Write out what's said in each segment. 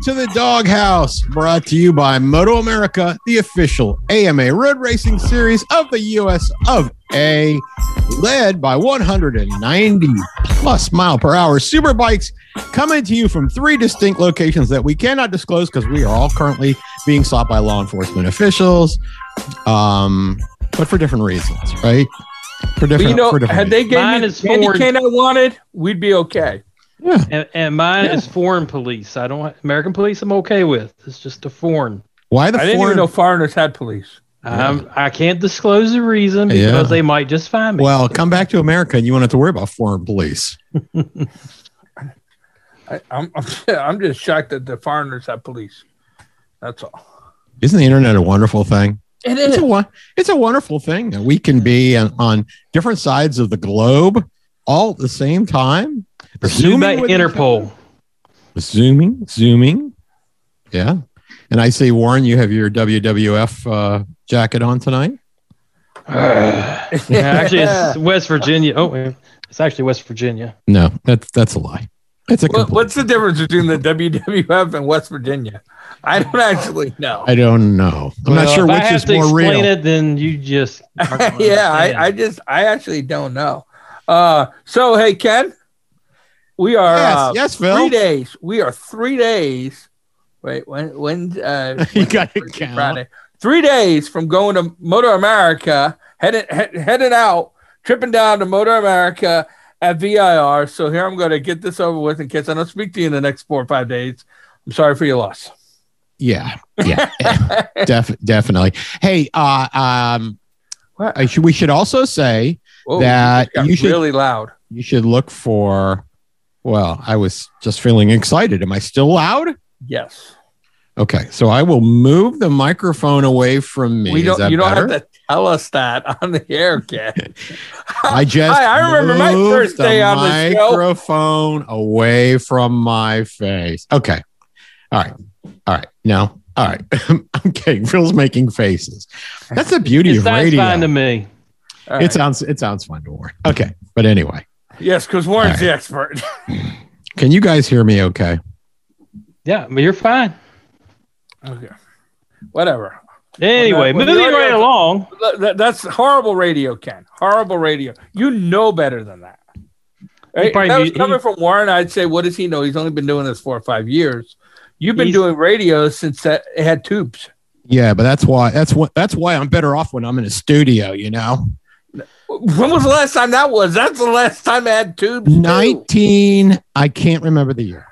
Welcome to the Doghouse, brought to you by Moto America, the official AMA road racing series of the US of A, led by 190 plus mile per hour super bikes coming to you from three distinct locations that we cannot disclose because we are all currently being sought by law enforcement officials, um, but for different reasons, right? For But different, you know, for different had they reasons. gave Mine me is the candy cane I wanted, we'd be okay. Yeah. And, and mine Yeah. is foreign police. I don't American police. I'm okay with. It's just a foreign. Why the I didn't even know foreigners had police. I'm, I can't disclose the reason because Yeah. they might just find me. Well, come back to America and you won't have to worry about foreign police. I, I'm, I'm I'm just shocked that the foreigners have police. That's all. Isn't the internet a wonderful thing? It It's a it's a wonderful thing that we can be on, on different sides of the globe all at the same time. Zoom by with Interpol. zooming, zooming. Yeah. And I see, Warren, you have your WWF uh, jacket on tonight. yeah, actually, it's West Virginia. Oh, it's actually West Virginia. No, that's that's a lie. It's a What, what's the difference between the WWF and West Virginia? I don't actually know. I don't know. I'm not sure if I which have is to more explain real. it, then you just yeah, I. I just I actually don't know. Uh, so hey Ken, we are Yes, uh, yes, Phil. three days. We are three days. Wait, when when uh, You got to count. Friday. Three days from going to Moto America, heading he- heading out, tripping down to Moto America at VIR. So here I'm going to get this over with in case I don't speak to you in the next four or five days. I'm sorry for your loss. Yeah, yeah, def- definitely. Hey, uh, um, What? We should also say Whoa, That got you should- really loud. you should look for. Well, I was just feeling excited. Am I still loud? Yes. Okay, so I will move the microphone away from me. We don't. that You don't better? have to tell us that on the air, Ken. I just I, I remember my first day on the show. microphone away from my face. Okay. All right. All right. No. All right. I'm. Phil's making faces. That's the beauty it of sounds radio. fine to me. All It right. sounds it sounds fun to Warren. Okay. But anyway, yes, because Warren's All the expert. can you guys hear me okay? Yeah, but you're fine. okay. Whatever. Anyway, Well, the moving right along. That- that- that's horrible radio, Ken. Horrible radio. You know better than that. Right? If that was coming he- from Warren, I'd say, what does he know? He's only been doing this four or five years. You've been doing radio since that it had tubes. Yeah, but that's why that's what that's why I'm better off when I'm in a studio, you know. When was the last time that was? That's the last time I had tubes. too. 19 I can't remember the year.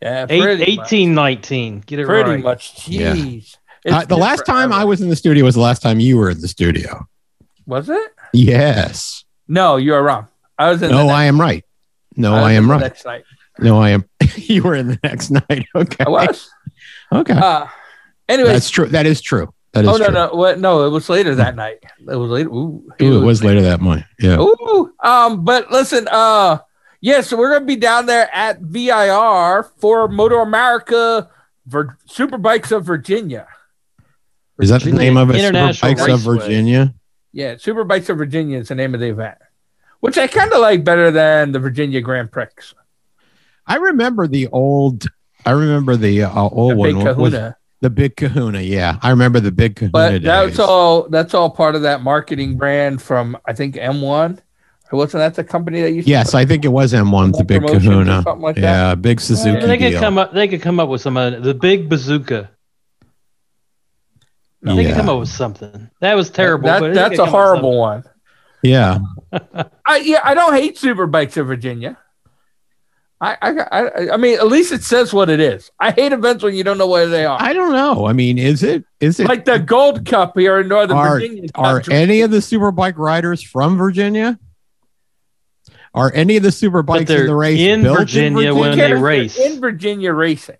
Yeah, Eight, pretty much. 18, 19. Get it Pretty right. much. Yeah. Jeez. Uh, the been last time I was in the studio was the last time you were in the studio. was it? Yes. No, you're wrong. I was in. the No, next, I am right. No, was I am the right. Next night. No, I am. you were in the next night. Okay. I was. Okay. Uh, anyways, That's true. That is true. That is oh no, true. no, what? No, it was later that night. It was later. Ooh, Ooh, it was later that month. Yeah. Ooh, um, but listen, uh, yeah, so we're gonna be down there at VIR for Moto America Vir- Superbikes of Virginia. Is that the name of it? International Superbikes of Virginia. Yeah, Superbikes of Virginia is the name of the event, which I kind of like better than the Virginia Grand Prix. I remember the old. I remember the uh, old The one. Big What was- Kahuna. The big Kahuna. Yeah, I remember the big Kahuna. But that's days. all. That's all part of that marketing brand from I think M1. Or wasn't that the company that used? Yes, I think it was M1, the big Kahuna. something like that? yeah, big Suzuki they could deal. come up. They could come up with some. Uh, the big bazooka. They could come up with something. That was terrible. That, but they that's a come up with horrible one. yeah. I yeah, I don't hate super bikes of Virginia. I, I I I mean, at least it says what it is. I hate events when you don't know where they are. I don't know. I mean, is it? Is it? like the Gold Cup here in Northern Are- Virginia. Are any of the superbike riders from Virginia? Are any of the super But bikes in the race in built Virginia in when they race. in Virginia racing?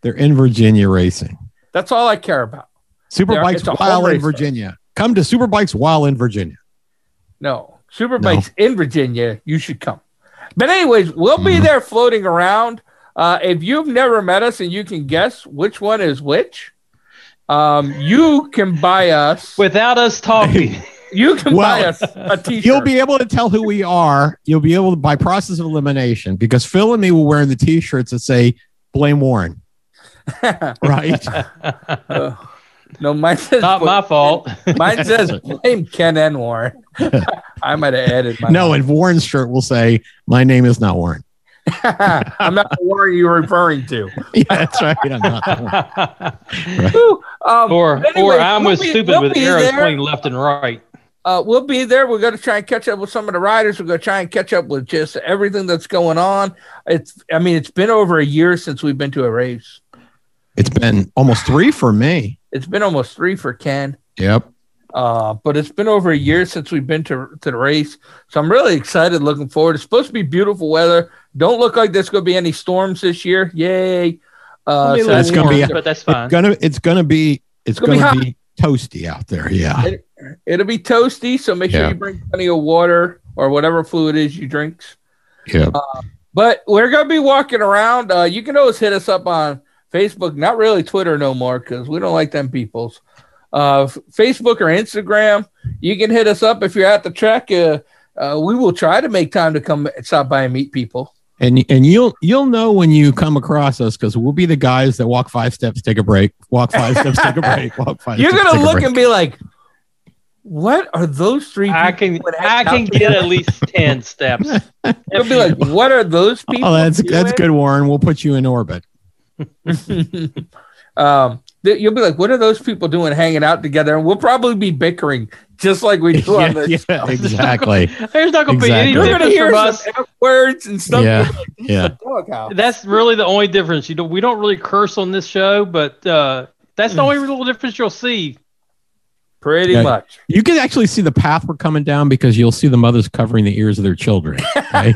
They're in Virginia racing. That's all I care about. They're- Superbikes it's a home while in race. Virginia. Come to Superbikes while in Virginia. No, Superbikes in Virginia. You should come. But anyways, we'll be Mhm. there floating around. Uh, if you've never met us and you can guess which one is which, um, you can buy us. Without us talking. You can buy us a T-shirt. You'll be able to tell who we are. You'll be able to by process of elimination because Phil and me were wearing the T-shirts that say "Blame Warren." right? Uh, no, mine says Not my fault. Mine says blame Ken and Warren. I might have added my no, and Warren's shirt will say, "My name is not Warren." I'm not the Warren you're referring to. yeah, that's right. I'm not the Warren. Whew. Um, or anyway, or I'm we'll with stupid we'll with arrows there. pointing left and right. Uh, we'll be there. We're going to try and catch up with some of the riders. We're going to try and catch up with just everything that's going on. It's, I mean, it's been over a year since we've been to a race. It's been almost three for me. It's been almost three for Ken. Yep. Uh, but it's been over a year since we've been to, to the race. So I'm really excited, looking forward. It's supposed to be beautiful weather. Don't look like there's going to be any storms this year. Yay. Uh, so That's gonna be- but that's fine. It's gonna it's gonna be it's Gonna gonna, be be, toasty out there. Yeah. it'll be toasty. So make sure Yeah. you bring plenty of water or whatever fluid is you drinks. Yeah. But we're gonna be walking around. Uh, you can always hit us up on Facebook. Not really Twitter no more because we don't like them peoples. Uh, Facebook or Instagram. You can hit us up if you're at the track. Uh, uh, we will try to make time to come stop by and meet people. And and you'll you'll know when you come across us because we'll be the guys that walk five steps, take a break, walk five steps, take a break, walk five. You're steps, gonna take look and be like, "What are those three?" I can doing I can get at least ten steps. You'll be like, "What are those people?" Oh, that's that's doing?" good, Warren. We'll put you in orbit. um, th- you'll be like, "What are those people doing, hanging out together?" And we'll probably be bickering just like we do on Yeah, the yeah, exactly. There's not going to be any You're gonna difference hear from some us. Words and stuff. Yeah, like, yeah. That's really the only difference. You know, we don't really curse on this show, but uh, that's the only little difference you'll see. Pretty Yeah. much. You can actually see the path we're coming down because you'll see the mothers covering the ears of their children. Right?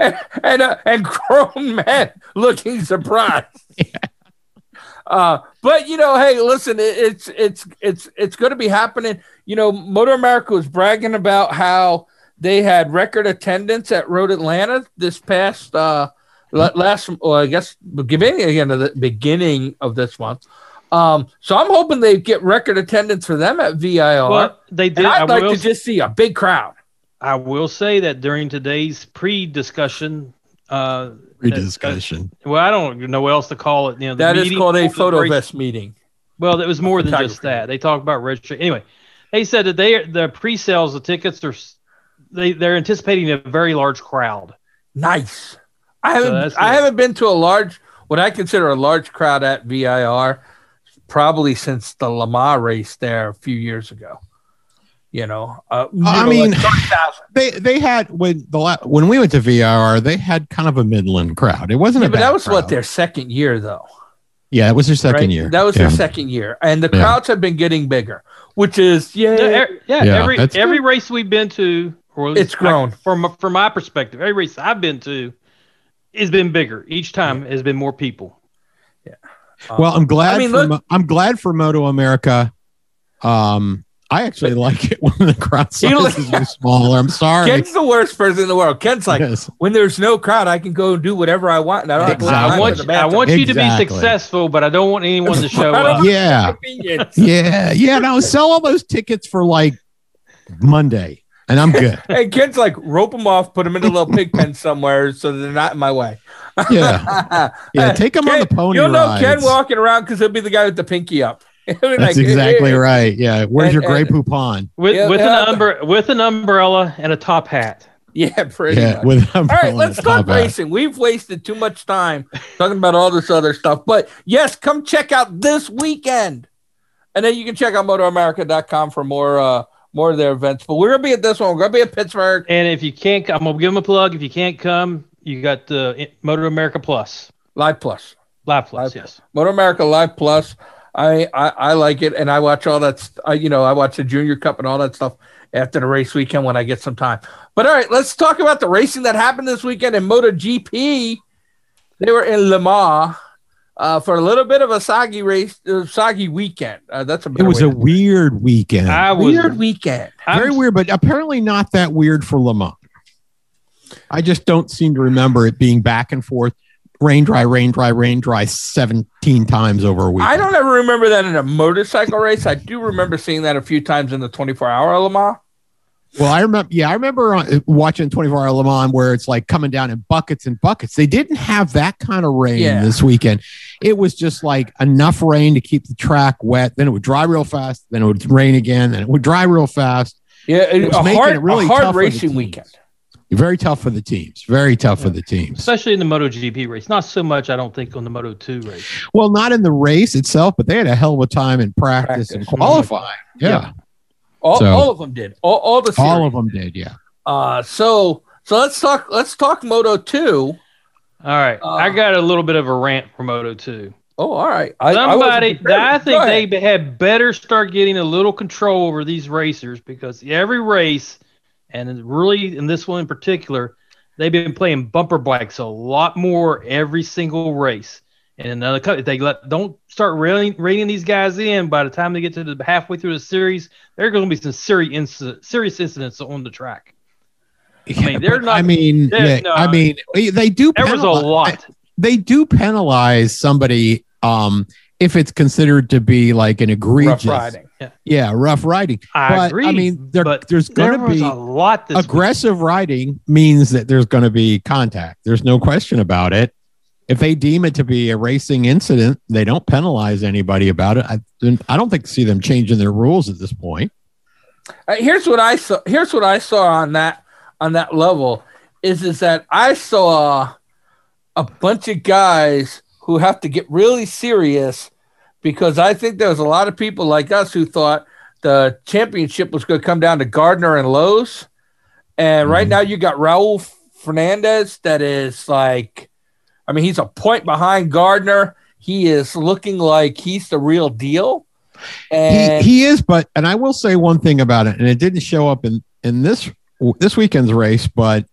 And and, uh, and grown men looking surprised. Uh, but you know, hey, listen, it, it's it's it's it's going to be happening. You know, Moto America was bragging about how they had record attendance at Road Atlanta this past uh la- last, well, I guess beginning again of the beginning of this month. Um, so I'm hoping they get record attendance for them at VIR. Well, they did. and I I'd like will, to just see a big crowd. I will say that during today's pre-discussion, uh, Rediscussion. well, I don't know what else to call it. You know, the That is meeting called a photo race- vest meeting. Well, it was more than just that. They talked about registration. Anyway, they said that they the pre-sales, the tickets are they they're anticipating a very large crowd. Nice. I haven't that's I haven't been to a large what I consider a large crowd at VIR probably since the Lamar race there a few years ago. You know, uh, I mean- like They they had when the la- when we went to VIR, they had kind of a Midland crowd. It wasn't Yeah, a but that was what their second year though. Yeah, it was their second right? year. That was yeah. their second year, and the Yeah. crowds have been getting bigger, which is yeah. Yeah, yeah, Yeah, every that's every race we've been to, or at least It's grown. I- from from my perspective. Every race I've been to has been bigger. Each time has been more people. Yeah. Well, I'm glad. I mean, for, look- Mo- I'm glad for Moto America. Um, I actually like it when the crowd He li- sizes are smaller. I'm sorry. Ken's the worst person in the world. Ken's like, Yes. when there's no crowd, I can go and do whatever I want, and I don't have to Exactly. I want in the I bathroom. want you to be successful, but I don't want anyone to show up. want Yeah. convenience. Yeah, yeah. No, sell all those tickets for like Monday, and I'm good. Hey, Ken's like rope them off, put them in a little pig pen somewhere so they're not in my way. Yeah, yeah. Take them on the pony You'll know rides. Ken walking around because he'll be the guy with the pinky up. He'll That's like, exactly "Hey, right. Yeah. Where's And- your Grey Poupon? With Yeah, with yeah. an umbre- with an umbrella and a top hat. Yeah, pretty Yeah, much. with All right, let's talk racing. We've wasted too much time talking about all this other stuff. But yes, come check out this weekend. And then you can check out motoamerica.com for more uh more of their events. But we're gonna be at this one. We're gonna be at Pittsburgh. And if you can't, I'm gonna give them a plug. If you can't come, you got the Moto America Plus, Live Plus. Live Plus. Live yes. Moto America Live Plus. I, I I like it, and I watch all that. I, you know, I watch the Junior Cup and all that stuff after the race weekend when I get some time. But all right, let's talk about the racing that happened this weekend in MotoGP. They were in Le Mans uh, for a little bit of a soggy race, uh, soggy weekend. Uh, that's a It was a to- weird weekend. I was weird weekend. I'm- Very weird, but apparently not that weird for Le Mans. I just don't seem to remember it being back and forth, rain dry, rain dry, rain dry, seventeen times over a week. I don't ever remember that in a motorcycle race. I do remember seeing that a few times in the 24 hour Le Mans. Well, I remember. Yeah, I remember uh, watching 24 Hour Le Mans where it's like coming down in buckets and buckets. They didn't have that kind of rain Yeah. this weekend, it was just like enough rain to keep the track wet. Then it would dry real fast. Then it would rain again. Then it would dry real fast. Yeah, It was a hard, it really a hard racing weekend. Very tough for the teams. Very tough for the teams. especially in the MotoGP race. Not so much, I don't think, on the Moto Two race. Well, not in the race itself, but they had a hell of a time in practice, and Practice. qualifying. Yeah, Yeah. All, So- all of them did. All, all the all of them did. Yeah. Uh, so so let's talk. Let's talk Moto Two. All right, Uh, I got a little bit of a rant for Moto Two. Oh, all right. I, I Somebody, prepared. I think they had better start getting a little control over these racers because every race, and really in this one in particular, they've been playing bumper bikes a lot more every single race. And another, co- if they let don't start reining, reining these guys in by the time they get to the halfway through the series, there are going to be some serious incident, serious incidents on the track. I mean, they're not- I mean, they're- yeah, no. I mean, they do. There was a penalize- lot. They do penalize somebody um, if it's considered to be like an egregious, rough riding. yeah, rough riding. I but agree. I mean, there, but there's going to was be a lot. This week. aggressive riding means that there's going to be contact. There's no question about it. If they deem it to be a racing incident, they don't penalize anybody about it. I, I don't think see them changing their rules at this point. Uh, here's what I saw. Here's what I saw on that on that level is is that I saw a bunch of guys who have to get really serious because I think there was a lot of people like us who thought the championship was going to come down to Gardner and Lowes, and right Mhm. now you got Raul Fernandez that is like, I mean, he's a point behind Gardner. He is looking like he's the real deal. And he, he is, but and I will say one thing about it, and it didn't show up in in this this weekend's race, but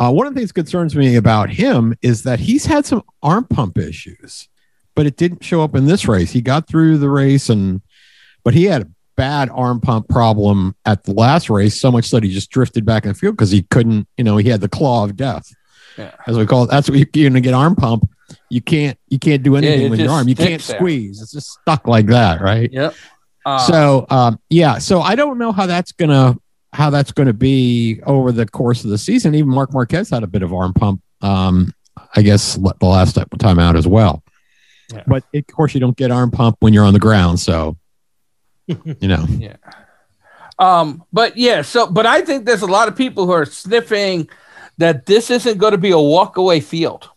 uh, one of the things that concerns me about him is that he's had some arm pump issues, but it didn't show up in this race. He got through the race, and but he had a bad arm pump problem at the last race, so much that he just drifted back in the field because he couldn't, you know, he had the claw of death, Yeah. as we call it. That's what you, you're to get arm pump. You can't you can't do anything it with your arm. You can't there. squeeze. It's just stuck like that, right? Yep. Uh, so um, yeah, so I don't know how that's gonna how that's gonna be over the course of the season. Even Marc Marquez had a bit of arm pump, um, I guess the last time out as well. Yeah. But of course, you don't get arm pump when you're on the ground, so you know. yeah. Um, but yeah, so but I think there's a lot of people who are sniffing that this isn't going to be a walkaway field.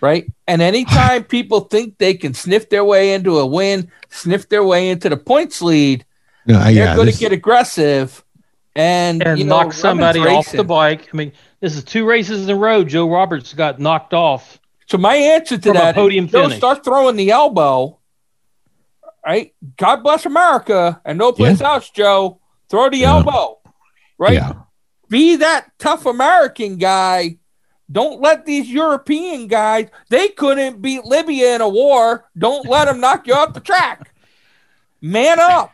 Right? And anytime people think they can sniff their way into a win, sniff their way into the points lead, No, they're yeah, going to get aggressive and, and you know, knock somebody off the bike. I mean, this is two races in a row. Joe Roberts got knocked off. So my answer to From that podium is, start throwing the elbow. Right? God bless America and no place else, Joe. Throw the Yeah. elbow. Right? Yeah, be that tough American guy. Don't let these European guys, they couldn't beat Libya in a war. Don't let them knock you off the track. Man up.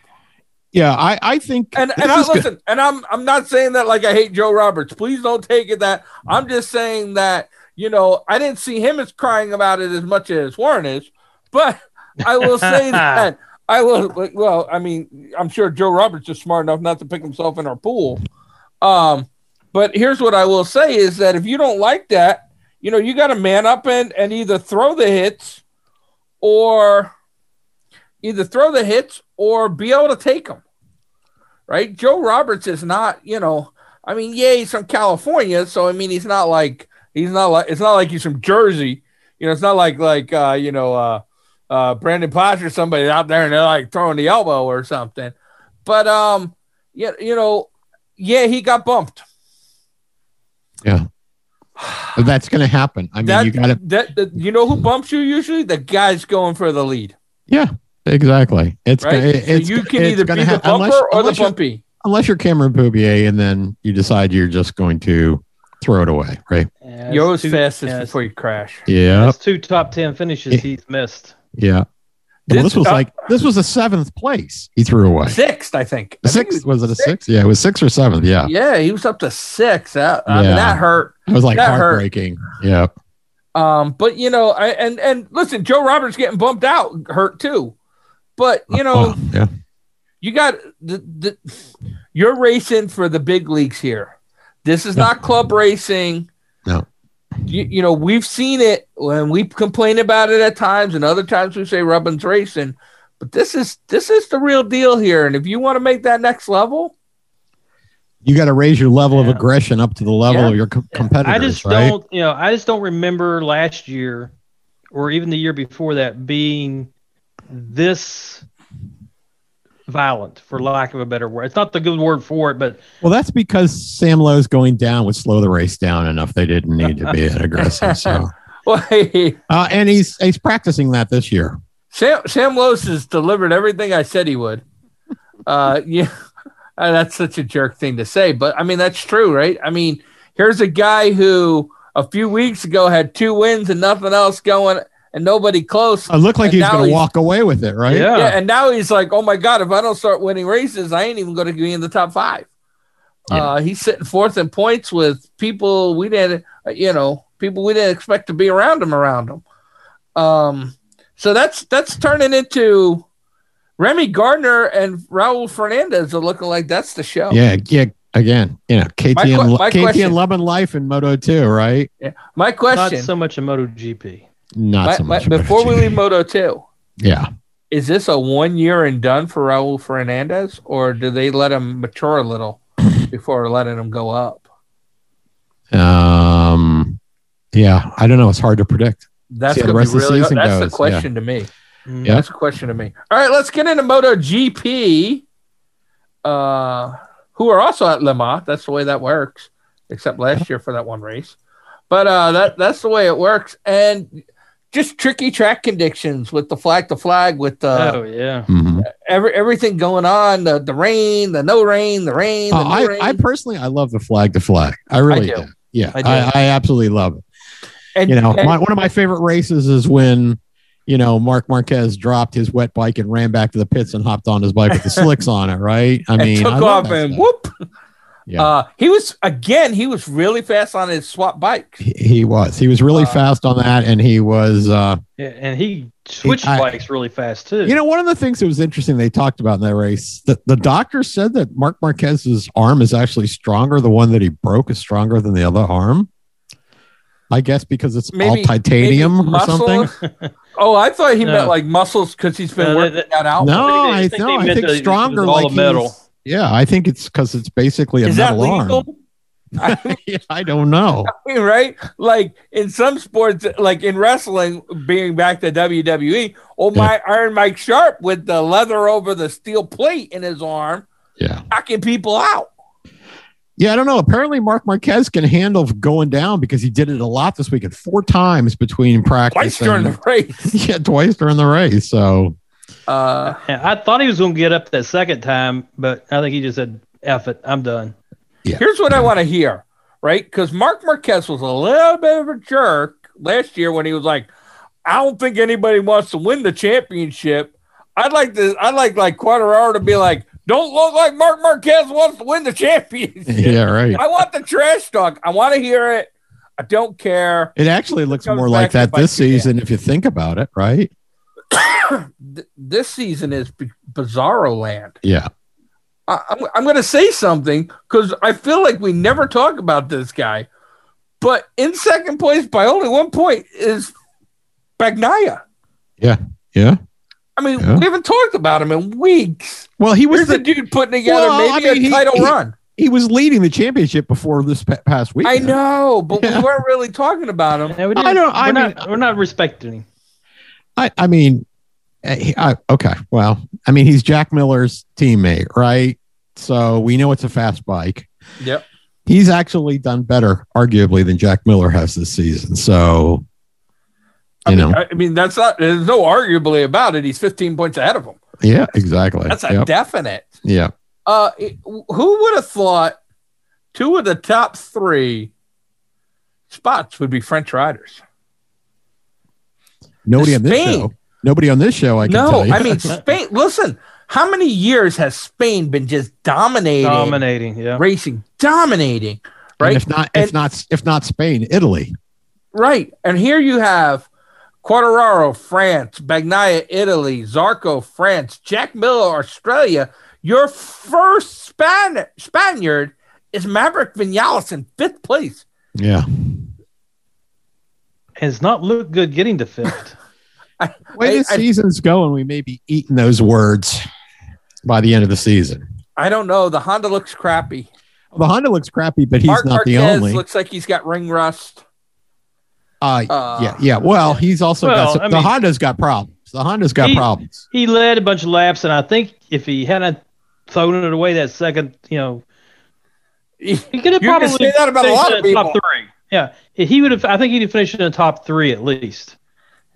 yeah. I I think And and I is good. listen, and I'm I'm not saying that like I hate Joe Roberts. Please don't take it that I'm just saying that, you know, I didn't see him as crying about it as much as Warren is, but I will say that I will well, I mean, I'm sure Joe Roberts is smart enough not to pick himself in our pool. Um, but here's what I will say is that if you don't like that, you know, you got to man up and, and either throw the hits or either throw the hits or be able to take them. Right? Joe Roberts is not, you know, I mean, yeah, he's from California, so I mean, he's not like he's not like it's not like he's from Jersey. You know, it's not like like uh, you know, uh, uh, Brandon Potts or somebody out there and they're like throwing the elbow or something. But um, yeah, you know, yeah, he got bumped. yeah. That's going to happen. I mean, that, you got to that, that you know who bumps you usually? The guy's going for the lead, yeah, exactly. It's right? gonna, so you can it's either be the bumper unless- or the unless you're- bumpy. unless you're Cameron Beaubier and then you decide you're just going to throw it away, right? Yeah, You're it's as two- fastest yeah, before you crash. Yeah, That's two top ten finishes he's missed. yeah. Well, This- this was uh, like this was a seventh place he threw away. Sixth, I think. I Sixth it was it a sixth. six? Yeah, it was six or seventh. Yeah, Yeah, he was up to six. That, I mean, that hurt. it was like That hurt. heartbreaking. Yeah, Um, but you know, I, and and listen, Joe Roberts getting bumped out hurt too. But you know, Oh, yeah, you got the, the you're racing for the big leagues here. This is No. not club racing. No. you, you know, we've seen it when we complain about it at times, and other times we say Rubbin's racing. But this is this is the real deal here, and if you want to make that next level, You got to raise your level of aggression up to the level Yeah. of your com- competitors, I just right? don't, you know, I just don't remember last year or even the year before that being this violent, for lack of a better word. It's not the good word for it, but Well, that's because Sam Lowes going down would slow the race down enough. They didn't need to be that aggressive. So, uh, and he's he's practicing that this year. Sam Sam Lowes has delivered everything I said he would. Uh, yeah, uh, that's such a jerk thing to say, but I mean that's true, right? I mean, here's a guy who a few weeks ago had two wins and nothing else going, and nobody close. It looked like And he was going to walk away with it, right? Yeah. Yeah, and now he's like, oh my god, if I don't start winning races, I ain't even going to be in the top five. Yeah. Uh, he's sitting fourth in points with people we didn't, uh, you know, people we didn't expect to be around him. Around him. Um, so that's that's turning into Remy Gardner and Raul Fernandez are looking like that's the show. Yeah, yeah. Again, you know, KTM, My que- my KTM question- Love and Life in Moto 2, right? Yeah. My question. not so much a MotoGP. Not my- so my- much. before we leave Moto two, yeah. is this a one year and done for Raul Fernandez, or do they let him mature a little before letting him go up? Um, yeah, I don't know. It's hard to predict. That's See the rest be of the season That's goes, the question to me. Mm. Yeah. That's a question to me. All right, let's get into MotoGP. Uh, who are also at Le Mans. That's the way that works. Except last year for that one race, but uh, that that's the way it works. And just tricky track conditions with the flag to flag with uh, oh yeah. Mhm. every everything going on. The the rain, the no rain, the rain, the Uh, no I, rain. I personally, I love the flag to flag. I really do. do. Yeah, I I, do. I, absolutely love it. and You know, and- my, one of my favorite races is when, you know, Marc Marquez dropped his wet bike and ran back to the pits and hopped on his bike with the slicks on it. Right? I mean, took I off and stuff. whoop. Yeah. Uh, he was again. He was really fast on his swap bikes. He, he was. He was really Uh, fast on that, and he was. uh Yeah, and he switched I- bikes really fast too. You know, one of the things that was interesting they talked about in that race, the, the doctor said that Marc Marquez's arm is actually stronger. The one that he broke is stronger than the other arm. I guess because it's all titanium maybe or muscle- something. Oh, I thought he No. meant like muscles because he's been No, working that- that out. No, I, I think no, I meant think that it stronger. was all Like a metal. Yeah, I think it's because it's basically a Is metal arm. Yeah, I don't know. right? Like in some sports, like in wrestling, being back to WWE, oh my Iron Mike Sharpe with the leather over the steel plate in his arm, Yeah. knocking people out. Yeah, I don't know. Apparently, Marc Marquez can handle going down because he did it a lot this weekend, four times between practice. Twice during and- the race. yeah, twice during the race. So Uh, I thought he was going to get up that second time, but I think he just said, "F it, I'm done." Yeah. here's what I want to hear, right? Because Marc Marquez was a little bit of a jerk last year when he was like, "I don't think anybody wants to win the championship." I'd like to, I'd like like Quartararo to be like, "Don't look like Marc Marquez wants to win the championship." yeah, right. I want the trash talk. I want to hear it. I don't care. It actually looks more like that this you, yeah. season if you think about it, right? Th- this season is b- bizarro land. Yeah. I- I'm, I'm going to say something because I feel like we never mm-hmm. talk about this guy. But in second place by only one point is Bagnaia. Yeah. Yeah. I mean, Yeah. we haven't talked about him in weeks. Well, he was Here's the, the dude putting together Well, I maybe mean, a he- title he- run. he was leading the championship before this pa- past week. I know, but Yeah. we weren't really talking about him. Yeah, we I don't- I we're mean- not, we're not respecting him. I, I mean, eh, I, okay. Well, I mean, he's Jack Miller's teammate, right? So we know it's a fast bike. Yep. He's actually done better, arguably, than Jack Miller has this season. So, I you mean, know, I I mean, that's not, there's no arguably about it. He's 15 points ahead of him. yeah, exactly. That's a Yep. definite. yeah. Uh, who would have thought two of the top three spots would be French riders? Nobody on this show. Nobody on this show. I can no, tell you. I mean Spain. Listen, how many years has Spain been just dominating, Dominating, yeah. racing, dominating? And Right, if not, And- if not, if not Spain, Italy. right. And here you have Quartararo, France, Bagnaia, Italy, Zarco, France, Jack Miller, Australia. Your first Span- Spaniard is Maverick Vinales in fifth place. Yeah. Has not looked good getting to fifth. The way the I- I- season's going, we may be eating those words by the end of the season. I don't know. The Honda looks crappy. The Honda looks crappy, but he's Marc not the only. looks like he's got ring rust. uh, Uh, yeah, yeah. Well, he's also Well, got some, I the mean- Honda's got problems. The Honda's got He- problems. he led a bunch of laps, and I think if he hadn't thrown it away that second, you know, he could have probably say that about a lot of in the top people. three. Yeah, he would have. I think he'd have finished in the top three at least.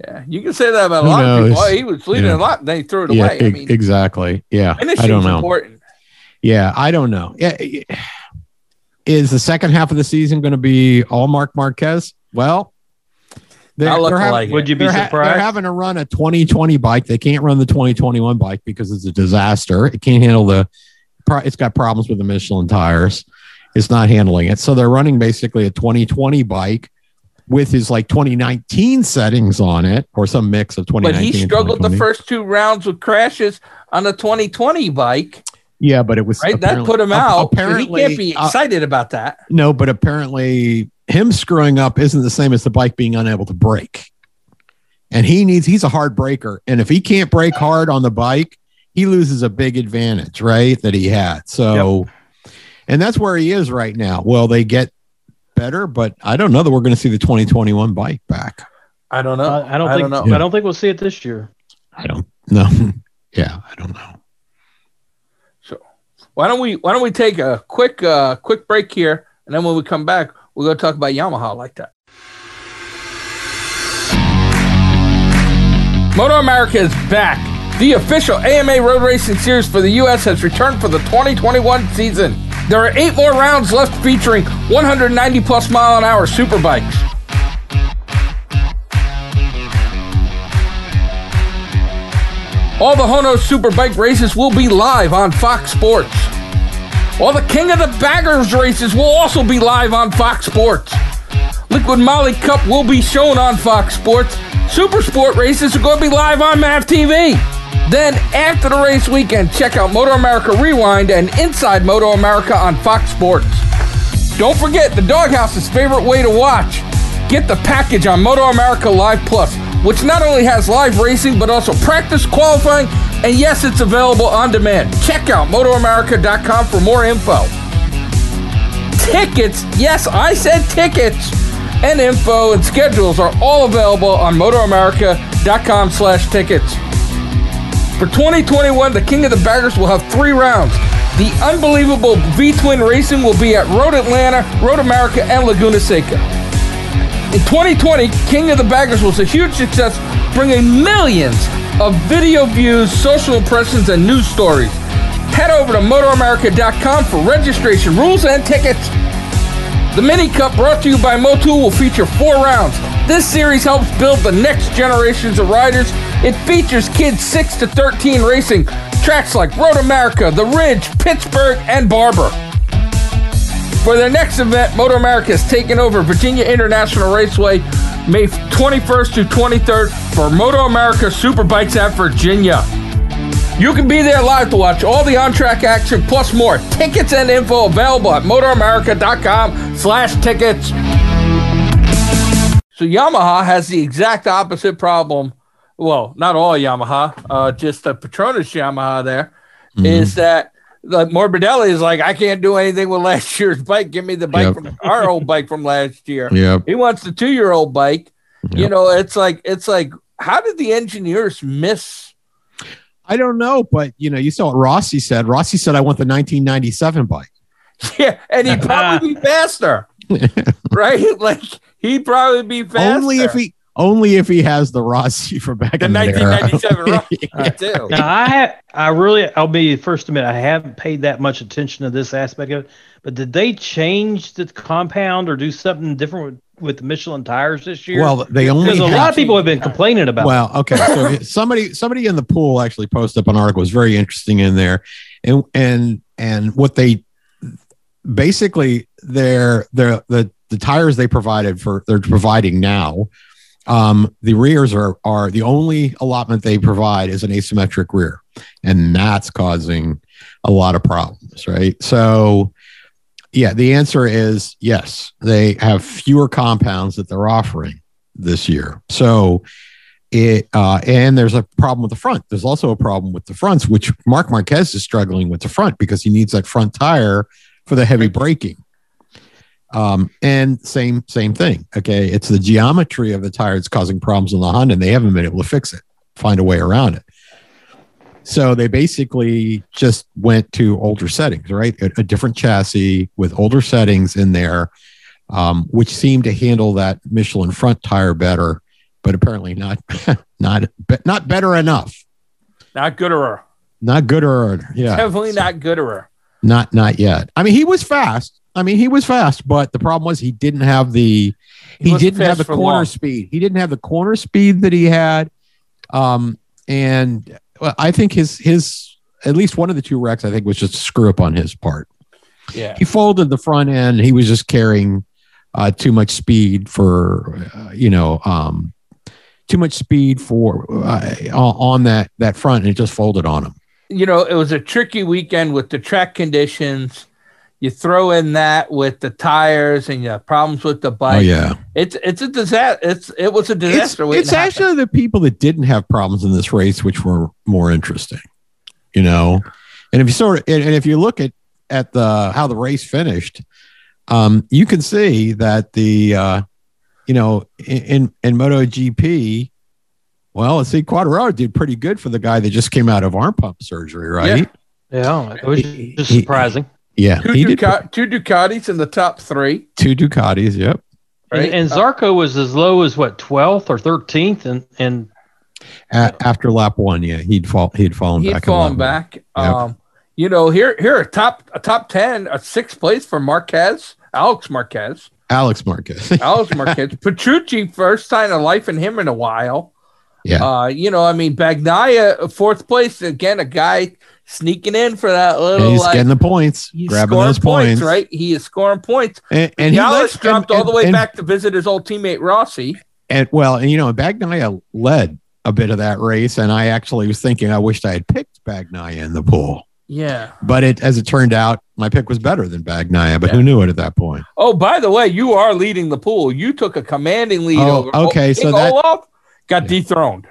Yeah, you can say that about a Who lot of people. knows? Oh, he was leading Yeah. a lot, and then he threw it Yeah, away. I e- mean, exactly. Yeah, I don't know. important. Yeah, I don't know. Yeah, yeah. is the second half of the season going to be all Marc Marquez? Well, they're, they're having- like. Would you be they're, ha- they're having to run a 2020 bike. They can't run the 2021 bike because it's a disaster. It can't handle the. pro- It's got problems with the Michelin tires. It's not handling it. So they're running basically a 2020 bike with his like 2019 settings on it, or some mix of 2019. But he struggled the first two rounds with crashes on the 2020 bike, Yeah, but it was right? That put him out. So Apparently, he can't be uh, excited about that. No, but apparently him screwing up isn't the same as the bike being unable to brake. And he needs he's a hard breaker. And if he can't brake hard on the bike, he loses a big advantage, right? That he had. So and that's where he is right now. Well, they get better, but I don't know that we're going to see the 2021 bike back. I don't know. I, I don't I think. don't know. I don't think we'll see it this year. I don't know. yeah, I don't know. So why don't we Why don't we take a quick uh, quick break here, and then when we come back, we're going to talk about Yamaha like that. Moto America is back. The official AMA Road Racing Series for the U.S. has returned for the 2021 season. There are eight more rounds left featuring 190 plus mile an hour superbikes. All the Hono Superbike races will be live on Fox Sports. All the King of the Baggers races will also be live on Fox Sports. Liqui Moly Cup will be shown on Fox Sports. Super Sport races are going to be live on MAV TV. Then, after the race weekend, check out Moto America Rewind and Inside Moto America on Fox Sports. Don't forget the Doghouse's favorite way to watch. Get the package on Moto America Live Plus, which not only has live racing but also practice, qualifying, and yes, it's available on demand. Check out MotoAmerica.com for more info. Tickets, yes, I said tickets, and info and schedules are all available on MotoAmerica.com slash tickets. For 2021, the King of the Baggers will have three rounds. The unbelievable V-Twin Racing will be at Road Atlanta, Road America, and Laguna Seca. In 2020, King of the Baggers was a huge success, bringing millions of video views, social impressions, and news stories. Head over to MotoAmerica.com for registration rules and tickets. The Mini Cup brought to you by Motul will feature four rounds. This series helps build the next generations of riders. It features kids 6 to 13 racing tracks like Road America, The Ridge, Pittsburgh, and Barber. For their next event, Moto America is taking over Virginia International Raceway May 21st to 23rd for Moto America Superbikes at Virginia. You can be there live to watch all the on-track action plus more. Tickets and info available at motoamerica.com slash tickets. So Yamaha has the exact opposite problem. Well, not all Yamaha, uh, just the Petronas Yamaha there is Mhm. that like Morbidelli is like, I can't do anything with last year's bike. Give me the bike Yep. from our old bike from last year. Yep. He wants the two-year-old bike. You know, it's like it's like, how did the engineers miss? I don't know, but you know, you saw what Rossi said. Rossi said, "I want the 1997 bike." Yeah, and he'd probably be faster, right? Like he'd probably be faster. only if he, only if he has the Rossi from back the in that era. 1997 Rossi too. Now, I ha- I really, I'll be the first to admit, I haven't paid that much attention to this aspect of it. But did they change the compound or do something different with, with the Michelin tires this year? Well, they only because a lot of people have been complaining about. Well, okay. So somebody somebody in the pool actually posted up an article. It was very interesting in there, and and and what they basically their their the the tires they provided for they're providing now. Um, the rears are are the only allotment they provide is an asymmetric rear, and that's causing a lot of problems, right? So. Yeah, the answer is yes. They have fewer compounds that they're offering this year. So it uh, and there's a problem with the front. There's also a problem with the fronts, which Marc Marquez is struggling with the front because he needs that front tire for the heavy braking. Um, and same same thing. Okay, it's the geometry of the tire that's causing problems on the Honda, and they haven't been able to fix it, find a way around it. So they basically just went to older settings, right? A, a different chassis with older settings in there, um, which seemed to handle that Michelin front tire better, but apparently not not not better enough. Not gooder. Not gooder. Yeah, Definitely not gooder. not not yet. I mean, he was fast. I mean, he was fast, but the problem was he didn't have the he, wasn't didn't have the corner long. speed. He didn't have the corner speed that he had. Um, and well, I think his his at least one of the two wrecks I think was just a screw up on his part. Yeah. He folded the front end. He was just carrying uh, too much speed for uh, you know um, too much speed for uh, on that that front, and it just folded on him. you know, it was a tricky weekend with the track conditions. You throw in that with the tires and you have problems with the bike. oh yeah. It's it's a disaster. It's it was a disaster. waiting it's actually the people that didn't have problems in this race which were more interesting you know and if you sort of and, and if you look at at the how the race finished um you can see that the uh you know in in, in moto gp well let's see quartararo did pretty good for the guy that just came out of arm pump surgery right Yeah, it was He- just surprising. Yeah, two, he did Duca- two Ducatis in the top three. two ducatis yep Right? And, and Uh, Zarco was as low as what twelfth or thirteenth, and and A- after lap one yeah he'd fall he'd fallen He'd back in lap fallen back. Yep. Um, you know, here here a top a top ten, a sixth place for Marquez, Alex Marquez, alex marquez Alex Marquez, Petrucci, first sign of life in him in a while. Yeah. Uh, you know, I mean, Bagnaia, fourth place again, a guy sneaking in for that little. he's like, getting the points he's grabbing scoring those points, right? He is scoring points. And, and led- dropped and- all the way and- back to visit his old teammate Rossi. And well, and you know, Bagnaia led a bit of that race, and I actually was thinking I wished I had picked Bagnaia in the pool. Yeah. But it, as it turned out, my pick was better than Bagnaia. But Yeah. who knew it at that point? Oh, by the way, you are leading the pool. You took a commanding lead Oh, over. okay, so that- got Yeah. dethroned.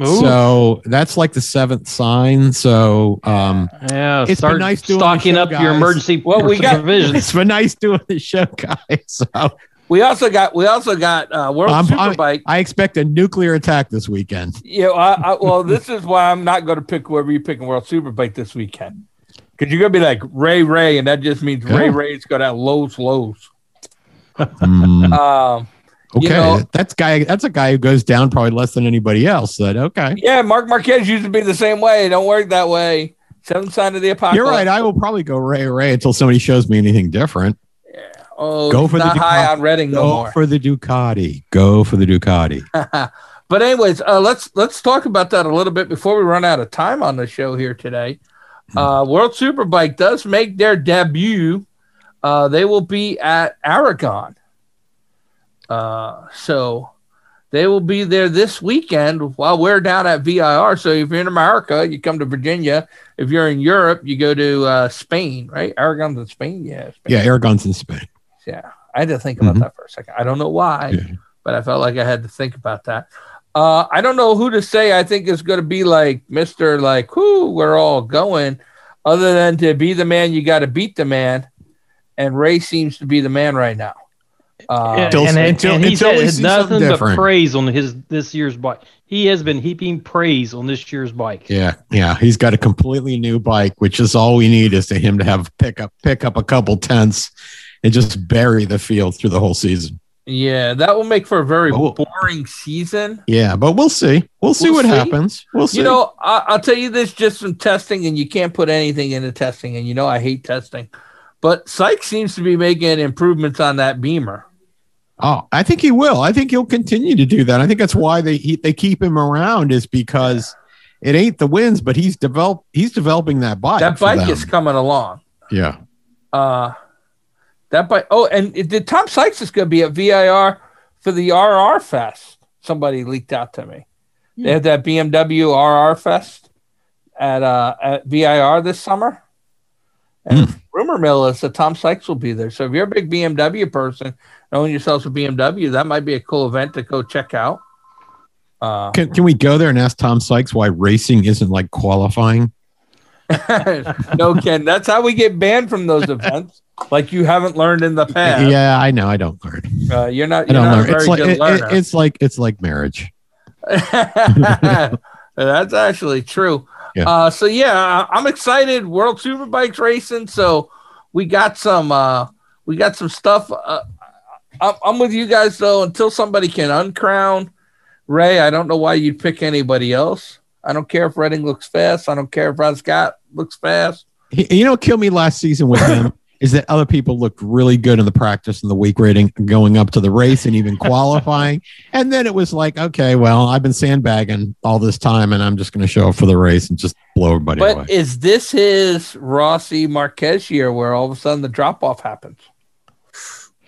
Ooh. So that's like the seventh sign. So um, yeah, It's been start nice doing the stocking show, up your guys. emergency Well, we got- provisions. it's been nice doing the show, guys. So We also got we also got uh, World I'm- I'm- Superbike. I expect a nuclear attack this weekend. Yeah, I, I, well, this is why I'm not going to pick whoever you pick in World Superbike this weekend. Because you're going to be like Rea Rea, and that just means Rea Yeah. Rea's going to have lows, lows. Hmm, Um, okay, You know- that's guy. That's a guy who goes down probably less than anybody else. But okay, yeah, Marc Marquez used to be the same way. Don't work that way. Seventh sign of the apocalypse. you're right. I will probably go Rea Rea until somebody shows me anything different. Yeah. Oh, Go for the not high Ducati. on Reading no Go more. for the Ducati. Go for the Ducati. but anyways, uh, let's let's talk about that a little bit before we run out of time on the show here today. Hmm. Uh, World Superbike does make their debut. Uh, they will be at Aragon. Uh, so they will be there this weekend while we're down at VIR. So if you're in America, you come to Virginia. If you're in Europe, you go to uh, Spain, right? Aragon's in Spain, yeah. Spain. Yeah, Aragon's in Spain. Yeah, I had to think about Mhm. that for a second. I don't know why, Yeah. but I felt like I had to think about that. Uh, I don't know who to say. I think is going to be like Mister, like who we're all going. Other than to be the man, you got to beat the man, and Rea seems to be the man right now. Uh, and, Until- and, and, until- he until we said nothing but praise on his this year's bike. He has been heaping praise on this year's bike. Yeah, yeah. He's got a completely new bike, which is all we need is to him to have pick up pick up a couple tenths and just bury the field through the whole season. yeah, that will make for a very Oh. boring season. Yeah, but we'll see. We'll see We'll what see. happens. We'll see. You know, I, I'll tell you this just from testing, and you can't put anything into testing, and you know I hate testing. But Sykes seems to be making improvements on that Beamer. Oh, I think he will. I think he'll continue to do that. I think that's why they he, they keep him around is because it ain't the wins, but he's developed he's developing that bike. that bike is coming along. yeah. Uh that bike. Oh, and it, did Tom Sykes is going to be at VIR for the RR Fest? Somebody leaked out to me. They have that BMW RR Fest at uh at VIR this summer. And rumor mill is that Tom Sykes will be there. So if you're a big BMW person, knowing yourselves a BMW, that might be a cool event to go check out. Uh, Can, can we go there and ask Tom Sykes why racing isn't like qualifying? no, Ken, that's how we get banned from those events. Like you haven't learned in the past. Yeah, I know. I don't learn. Uh, you're not. I You're don't not learn. very It's like good it- it- it's like it's like marriage. That's actually true. Yeah. Uh, so yeah, I'm excited. World Superbikes racing. So we got some. Uh, we got some stuff. Uh, I'm, with you guys though. Until somebody can uncrown Rea, I don't know why you'd pick anybody else. I don't care if Redding looks fast. I don't care if Brad Scott looks fast. He, you know, killed me last season with him is that other people looked really good in the practice and the week rating going up to the race and even qualifying. and then it was like, okay, well, I've been sandbagging all this time and I'm just going to show up for the race and just blow everybody But away. is this his Rossi Marquez year where all of a sudden the drop off happens?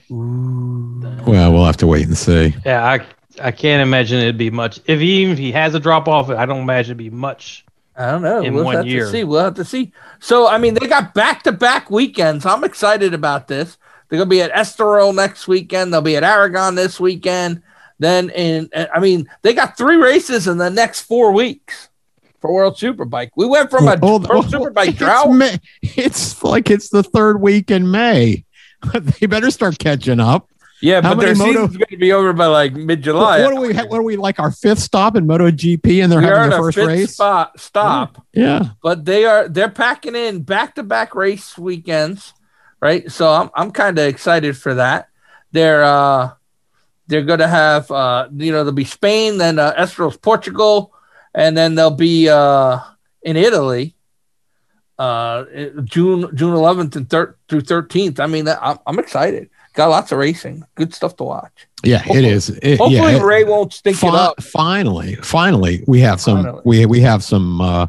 well, we'll have to wait and see. Yeah, I I can't imagine it'd be much. If he even if he has a drop off, I don't imagine it'd be much. I don't know. in we'll one have year. to see. We'll have to see. So, I mean, they got back to back weekends. I'm excited about this. They're going to be at Estoril next weekend. They'll be at Aragon this weekend. Then, in, eh, I mean, they got three races in the next four weeks for World Superbike. We went from a Hold- World hold- Superbike it's drought. May- It's like it's the third week in May. they better start catching up. Yeah, How but their moto- season's going to be over by like mid July. what, what do we? What are we like? Our fifth stop in MotoGP, and they're We having their first race. spot stop. Yeah, but they are they're packing in back to back race weekends, right? So I'm I'm kind of excited for that. They're uh they're going to have uh you know there'll be Spain, then uh, Estoril's Portugal, and then they'll be uh in Italy. Uh, June June 11th and thir- through 13th. I mean, I'm, I'm excited. Got lots of racing, good stuff to watch. yeah, Hopefully- it is. It, Hopefully, yeah, it- Rea won't stink fi- it up. finally, finally, we have some. Finally. We we have some uh,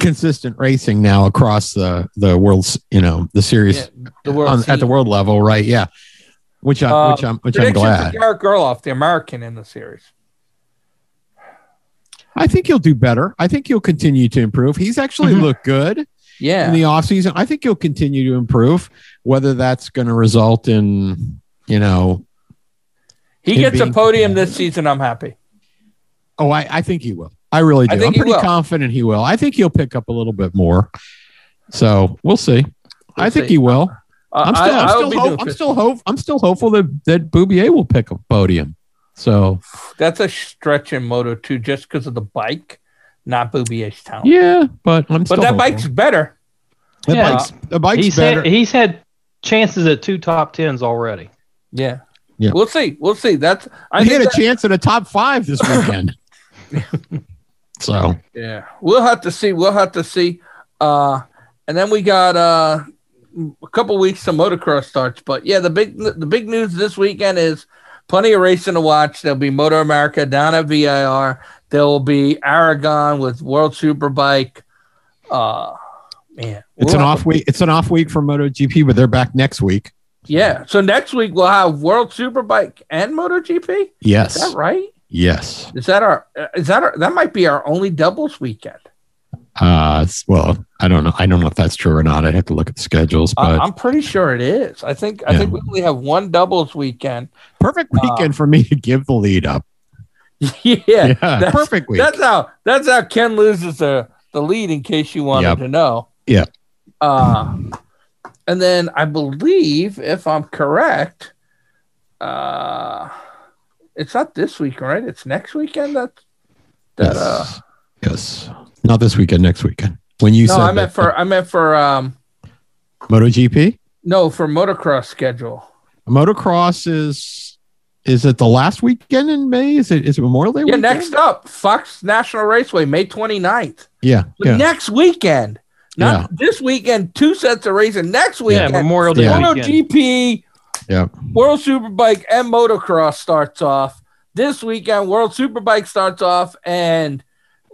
consistent racing now across the the world's. You know, the series Yeah, the world on, at the world level, right? Yeah, which I Uh, which I'm which I'm glad. Garrett Gerloff, the American in the series. I think he'll do better. I think he'll continue to improve. He's actually Mhm. looked good in Yeah, the offseason. I think he'll continue to improve. Whether that's going to result in, you know, he gets a podium this season. I'm happy. oh, I, I think he will. I really do. think I'm pretty will. confident he will. I think he'll pick up a little bit more. So we'll see. I We'll think see. he will. Uh, I'm still, I, I, am still, hope, I'm still hope, I'm still hopeful that that Beaubier will pick a podium. So That's a stretch in Moto 2 just because of the bike, not Beaubier's talent. yeah, but I'm but that hopeful. bike's better. the Yeah. bike's the bike's he's better. had, he's had chances at two top tens already. Yeah. Yeah. We'll see. We'll see. That's I he had a that- chance at a top five this weekend. so Yeah. We'll have to see. We'll have to see. Uh and then we got uh a couple weeks to motocross starts. But yeah, the big the big news this weekend is plenty of racing to watch. There'll be Moto America down at VIR. There will be Aragon with World Superbike. Uh man. it's an off week. It's an off week for MotoGP, but they're back next week. Yeah. So next week we'll have World Superbike and MotoGP. Is Yes, that right? yes. Is that our? uh, Is that our? That might be our only doubles weekend. Uh, well, I don't know. I don't know if that's true or not. I'd have to look at the schedules, I, but I'm pretty sure it is. I think. I Yeah. think we only have one doubles weekend. perfect uh, weekend for me to give the lead up. yeah. Yeah, that's- perfect week. That's how. That's how Ken loses the the lead. In case you wanted Yep. to know. Yeah. Uh, and then I believe, if I'm correct, uh, it's not this week, right? It's next weekend. That. That. Uh, yes, yes. Not this weekend. Next weekend. When you no, said I meant that- for. I meant for. Um. MotoGP, No, for motocross schedule. motocross is is it the last weekend in May? Is it is it Memorial Day? Yeah, weekend? next up, Fox National Raceway, May 29th. Yeah, yeah. Next weekend. Not this weekend, two sets of racing. Next Yeah, weekend, Memorial Day Yeah. weekend. MotoGP, Yeah. World Superbike, and motocross starts off. This weekend, World Superbike starts off, and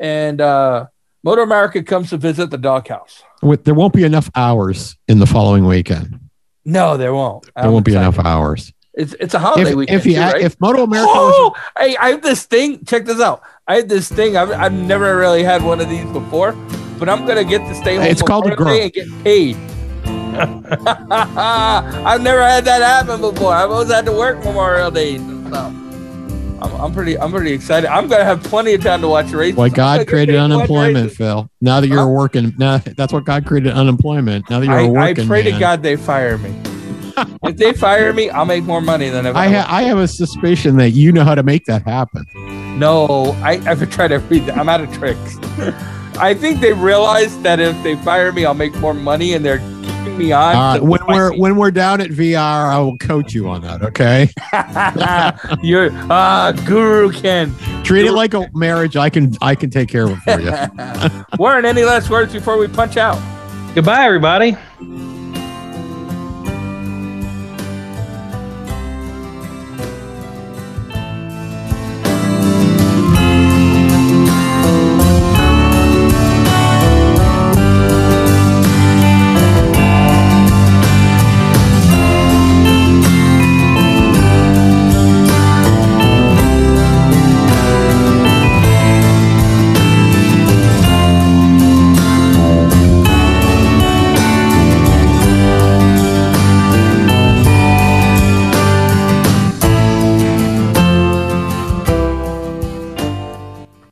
and uh, Moto America comes to visit the doghouse. With, there won't be enough hours in the following weekend. No, there won't. There I'm won't be enough hours. It's it's a holiday If, weekend. if, you, too, right? if Moto America was Oh, hey, I have this thing. Check this out. I had this thing. I've, I've never really had one of these before, but I'm gonna get to stay home. It's called a Day and get paid I've never had that happen before. I've always had to work Memorial Days and stuff. I'm, I'm pretty. I'm pretty excited. I'm gonna have plenty of time to watch races. Why God created paid to watch unemployment. Phil. Now that you're Huh? working, now that's what God created unemployment. Now that you're I, working I pray to. God they fire me. If they fire me, I'll make more money than if I, I. ha- I have a suspicion that you know how to make that happen. no, I, I've tried to read that. I'm out of tricks. I think they realize that if they fire me, I'll make more money, and they're keeping me on. All right, when we're me. when we're down at VIR, I will coach you on that. Okay, You're ah, Guru Ken. treat it like a marriage. I can I can take care of it for you. Warren, any last words before we punch out? Goodbye, everybody.